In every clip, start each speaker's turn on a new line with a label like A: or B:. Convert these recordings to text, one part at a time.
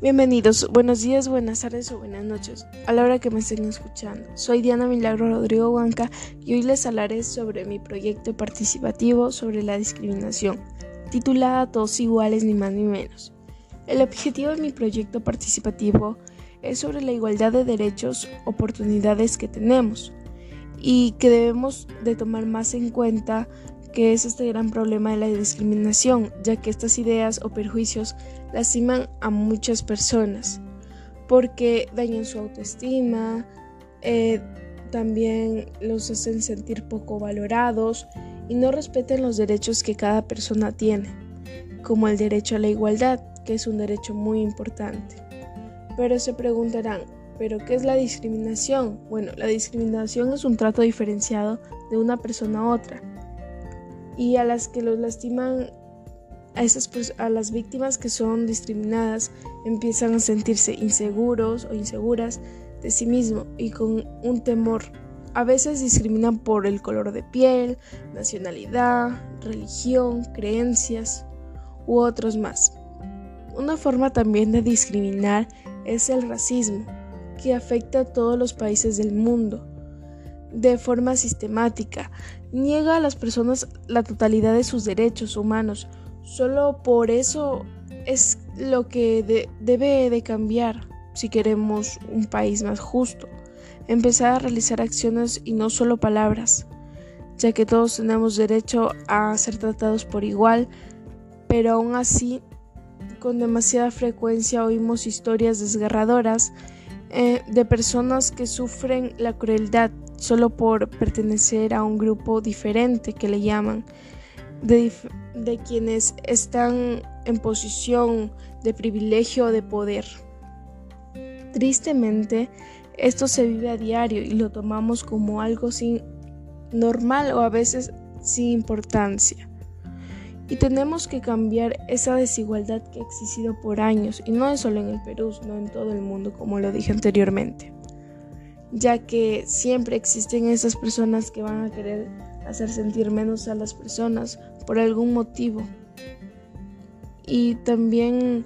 A: Bienvenidos, buenos días, buenas tardes o buenas noches, a la hora que me estén escuchando. Soy Diana Milagro Rodrigo Huanca y hoy les hablaré sobre mi proyecto participativo sobre la discriminación, titulada Todos iguales ni más ni menos. El objetivo de mi proyecto participativo es sobre la igualdad de derechos, oportunidades que tenemos y que debemos de tomar más en cuenta que es este gran problema de la discriminación, ya que estas ideas o perjuicios lastiman a muchas personas, porque dañan su autoestima, eh, también los hacen sentir poco valorados y no respetan los derechos que cada persona tiene, como el derecho a la igualdad, que es un derecho muy importante. Pero se preguntarán, ¿pero qué es la discriminación? Bueno, la discriminación es un trato diferenciado de una persona a otra y a las que los lastiman a, esas, a las víctimas que son discriminadas empiezan a sentirse inseguros o inseguras de sí mismo y con un temor. A veces discriminan por el color de piel, nacionalidad, religión, creencias u otros más. Una forma también de discriminar es el racismo, que afecta a todos los países del mundo de forma sistemática, niega a las personas la totalidad de sus derechos humanos. Solo por eso es lo que debe de cambiar si queremos un país más justo. Empezar a realizar acciones y no solo palabras, ya que todos tenemos derecho a ser tratados por igual, pero aún así con demasiada frecuencia oímos historias desgarradoras eh, de personas que sufren la crueldad solo por pertenecer a un grupo diferente que le llaman, de, de quienes están en posición de privilegio o de poder. Tristemente, esto se vive a diario y lo tomamos como algo sin normal o a veces sin importancia. Y tenemos que cambiar esa desigualdad que ha existido por años, y no es solo en el Perú, sino en todo el mundo, como lo dije anteriormente ya que siempre existen esas personas que van a querer hacer sentir menos a las personas por algún motivo. Y también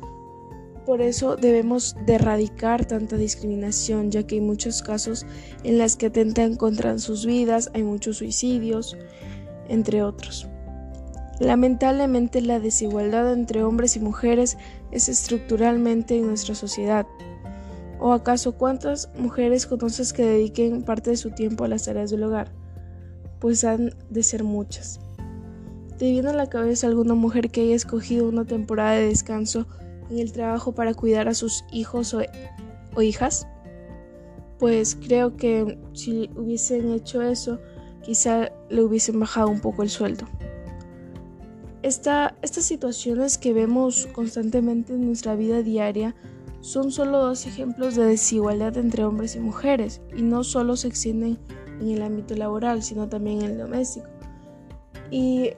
A: por eso debemos de erradicar tanta discriminación, ya que hay muchos casos en los que atentan contra sus vidas, hay muchos suicidios, entre otros. Lamentablemente la desigualdad entre hombres y mujeres es estructuralmente en nuestra sociedad ¿O acaso cuántas mujeres conoces que dediquen parte de su tiempo a las tareas del hogar? Pues han de ser muchas. ¿Te viene a la cabeza alguna mujer que haya escogido una temporada de descanso en el trabajo para cuidar a sus hijos o, hijas? Pues creo que si hubiesen hecho eso, quizá le hubiesen bajado un poco el sueldo. estas situaciones que vemos constantemente en nuestra vida diaria son solo dos ejemplos de desigualdad entre hombres y mujeres y no solo se extienden en el ámbito laboral, sino también en el doméstico y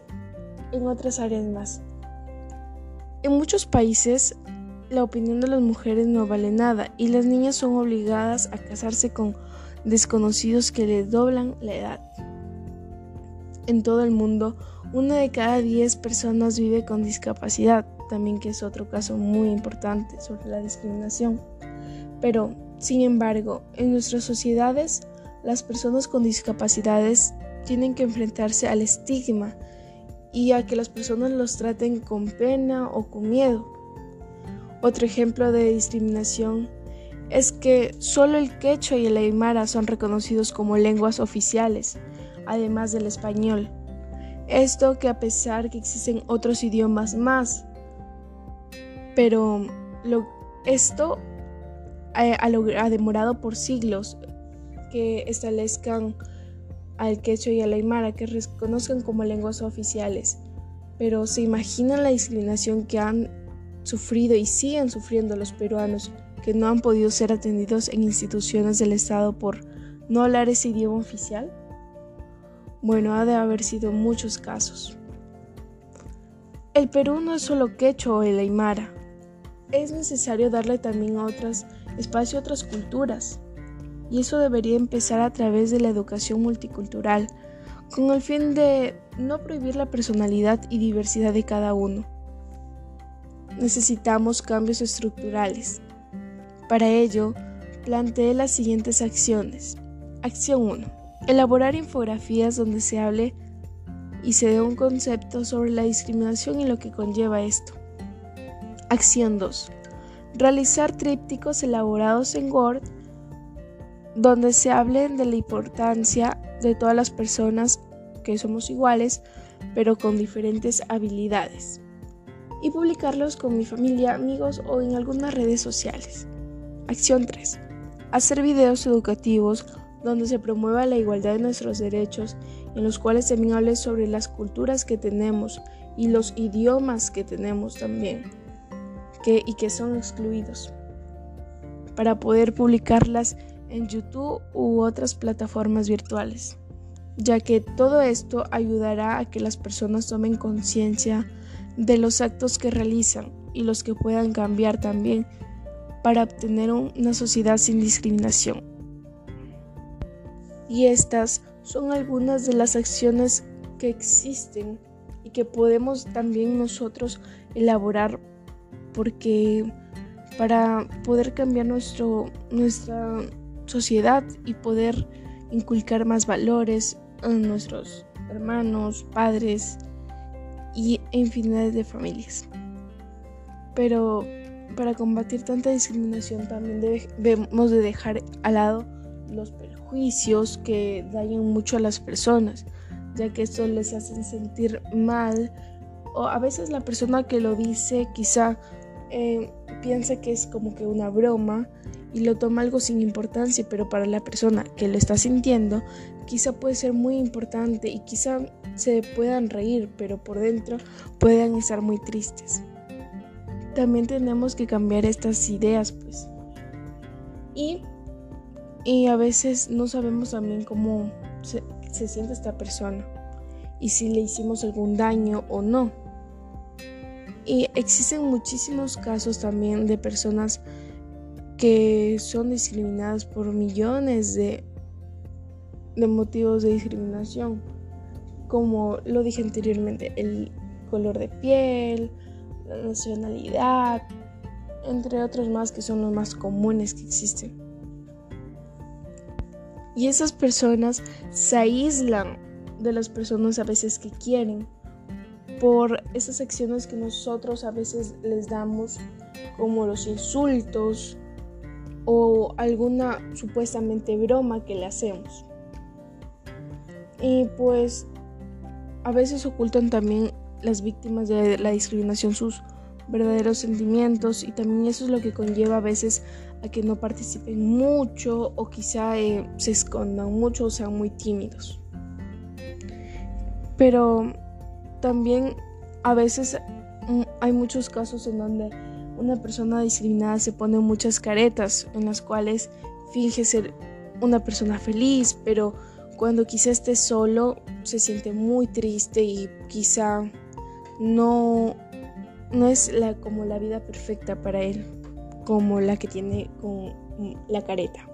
A: en otras áreas más. En muchos países la opinión de las mujeres no vale nada y las niñas son obligadas a casarse con desconocidos que les doblan la edad. En todo el mundo, una de cada diez personas vive con discapacidad también que es otro caso muy importante sobre la discriminación. Pero, sin embargo, en nuestras sociedades, las personas con discapacidades tienen que enfrentarse al estigma y a que las personas los traten con pena o con miedo. Otro ejemplo de discriminación es que solo el quechua y el aymara son reconocidos como lenguas oficiales, además del español. Esto que a pesar que existen otros idiomas más, pero esto ha, demorado por siglos que establezcan al quechua y al aymara, que reconozcan como lenguas oficiales. Pero se imaginan la discriminación que han sufrido y siguen sufriendo los peruanos que no han podido ser atendidos en instituciones del Estado por no hablar ese idioma oficial? Bueno, ha de haber sido muchos casos. El Perú no es solo quechua o el aymara, es necesario darle también a otras espacio a otras culturas. Y eso debería empezar a través de la educación multicultural, con el fin de no prohibir la personalidad y diversidad de cada uno. necesitamos cambios estructurales. Para ello, planteé las siguientes acciones. Acción 1. Elaborar infografías donde se hable y se dé un concepto sobre la discriminación y lo que conlleva esto. Acción 2. Realizar trípticos elaborados en Word donde se hablen de la importancia de todas las personas que somos iguales, pero con diferentes habilidades. Y publicarlos con mi familia, amigos o en algunas redes sociales. Acción 3. Hacer videos educativos donde se promueva la igualdad de nuestros derechos, en los cuales también hable sobre las culturas que tenemos y los idiomas que tenemos también, y que son excluidos, para poder publicarlas en YouTube u otras plataformas virtuales, ya que todo esto ayudará a que las personas tomen conciencia de los actos que realizan y los que puedan cambiar también para obtener una sociedad sin discriminación. Y estas son algunas de las acciones que existen y que podemos también nosotros elaborar porque para poder cambiar nuestro, nuestra sociedad y poder inculcar más valores a nuestros hermanos, padres y infinidad de familias. Pero para combatir tanta discriminación también debemos de dejar al lado los juicios que dañan mucho a las personas, ya que esto les hace sentir mal o a veces la persona que lo dice quizá eh, piensa que es como que una broma y lo toma algo sin importancia, pero para la persona que lo está sintiendo quizá puede ser muy importante y quizá se puedan reír, pero por dentro puedan estar muy tristes. También tenemos que cambiar estas ideas, pues. Y y a veces no sabemos también cómo se, siente esta persona y si le hicimos algún daño o no. Y existen muchísimos casos también de personas que son discriminadas por millones de, motivos de discriminación, como lo dije anteriormente, el color de piel, la nacionalidad, entre otros más que son los más comunes que existen. Y esas personas se aíslan de las personas a veces que quieren por esas acciones que nosotros a veces les damos, como los insultos o alguna supuestamente broma que le hacemos. Y pues a veces ocultan también las víctimas de la discriminación sus verdaderos sentimientos y también eso es lo que conlleva a veces a que no participen mucho o quizá eh, se escondan mucho o sean muy tímidos. Pero también a veces mm, hay muchos casos en donde una persona discriminada se pone muchas caretas en las cuales finge ser una persona feliz, pero cuando quizá esté solo se siente muy triste y quizá no no es la, como la vida perfecta para él, como la que tiene con la careta.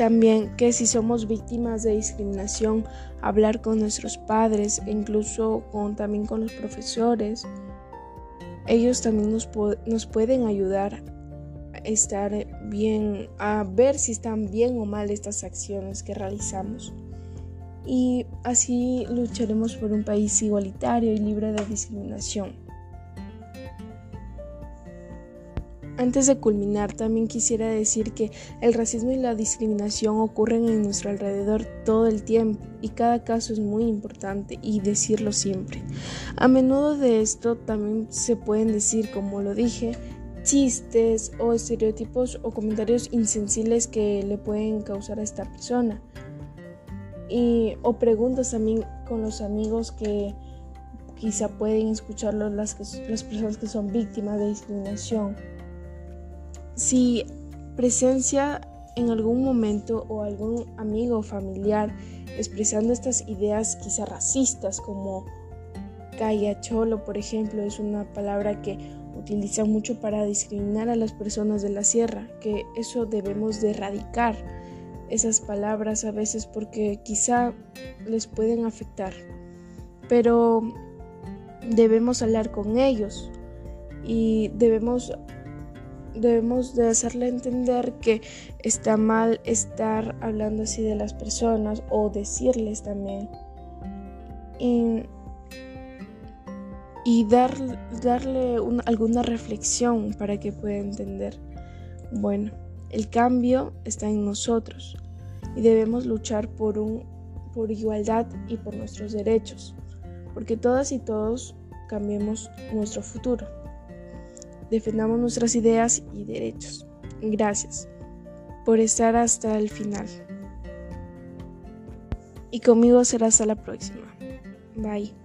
A: También que si somos víctimas de discriminación, hablar con nuestros padres, e incluso con, también con los profesores, ellos también nos, nos pueden ayudar a estar bien, a ver si están bien o mal estas acciones que realizamos. Y así lucharemos por un país igualitario y libre de discriminación. Antes de culminar, también quisiera decir que el racismo y la discriminación ocurren en nuestro alrededor todo el tiempo y cada caso es muy importante y decirlo siempre. A menudo de esto también se pueden decir, como lo dije, chistes o estereotipos o comentarios insensibles que le pueden causar a esta persona. Y, o preguntas también con los amigos que quizá pueden escucharlo las, las personas que son víctimas de discriminación si presencia en algún momento o algún amigo o familiar expresando estas ideas quizá racistas como cholo por ejemplo, es una palabra que utiliza mucho para discriminar a las personas de la sierra, que eso debemos de erradicar esas palabras a veces porque quizá les pueden afectar, pero debemos hablar con ellos y debemos debemos de hacerle entender que está mal estar hablando así de las personas o decirles también. Y, dar, darle alguna reflexión para que pueda entender. Bueno el cambio está en nosotros y debemos luchar por un por igualdad y por nuestros derechos porque todas y todos cambiemos nuestro futuro defendamos nuestras ideas y derechos. Gracias por estar hasta el final. Y conmigo será hasta la próxima. Bye.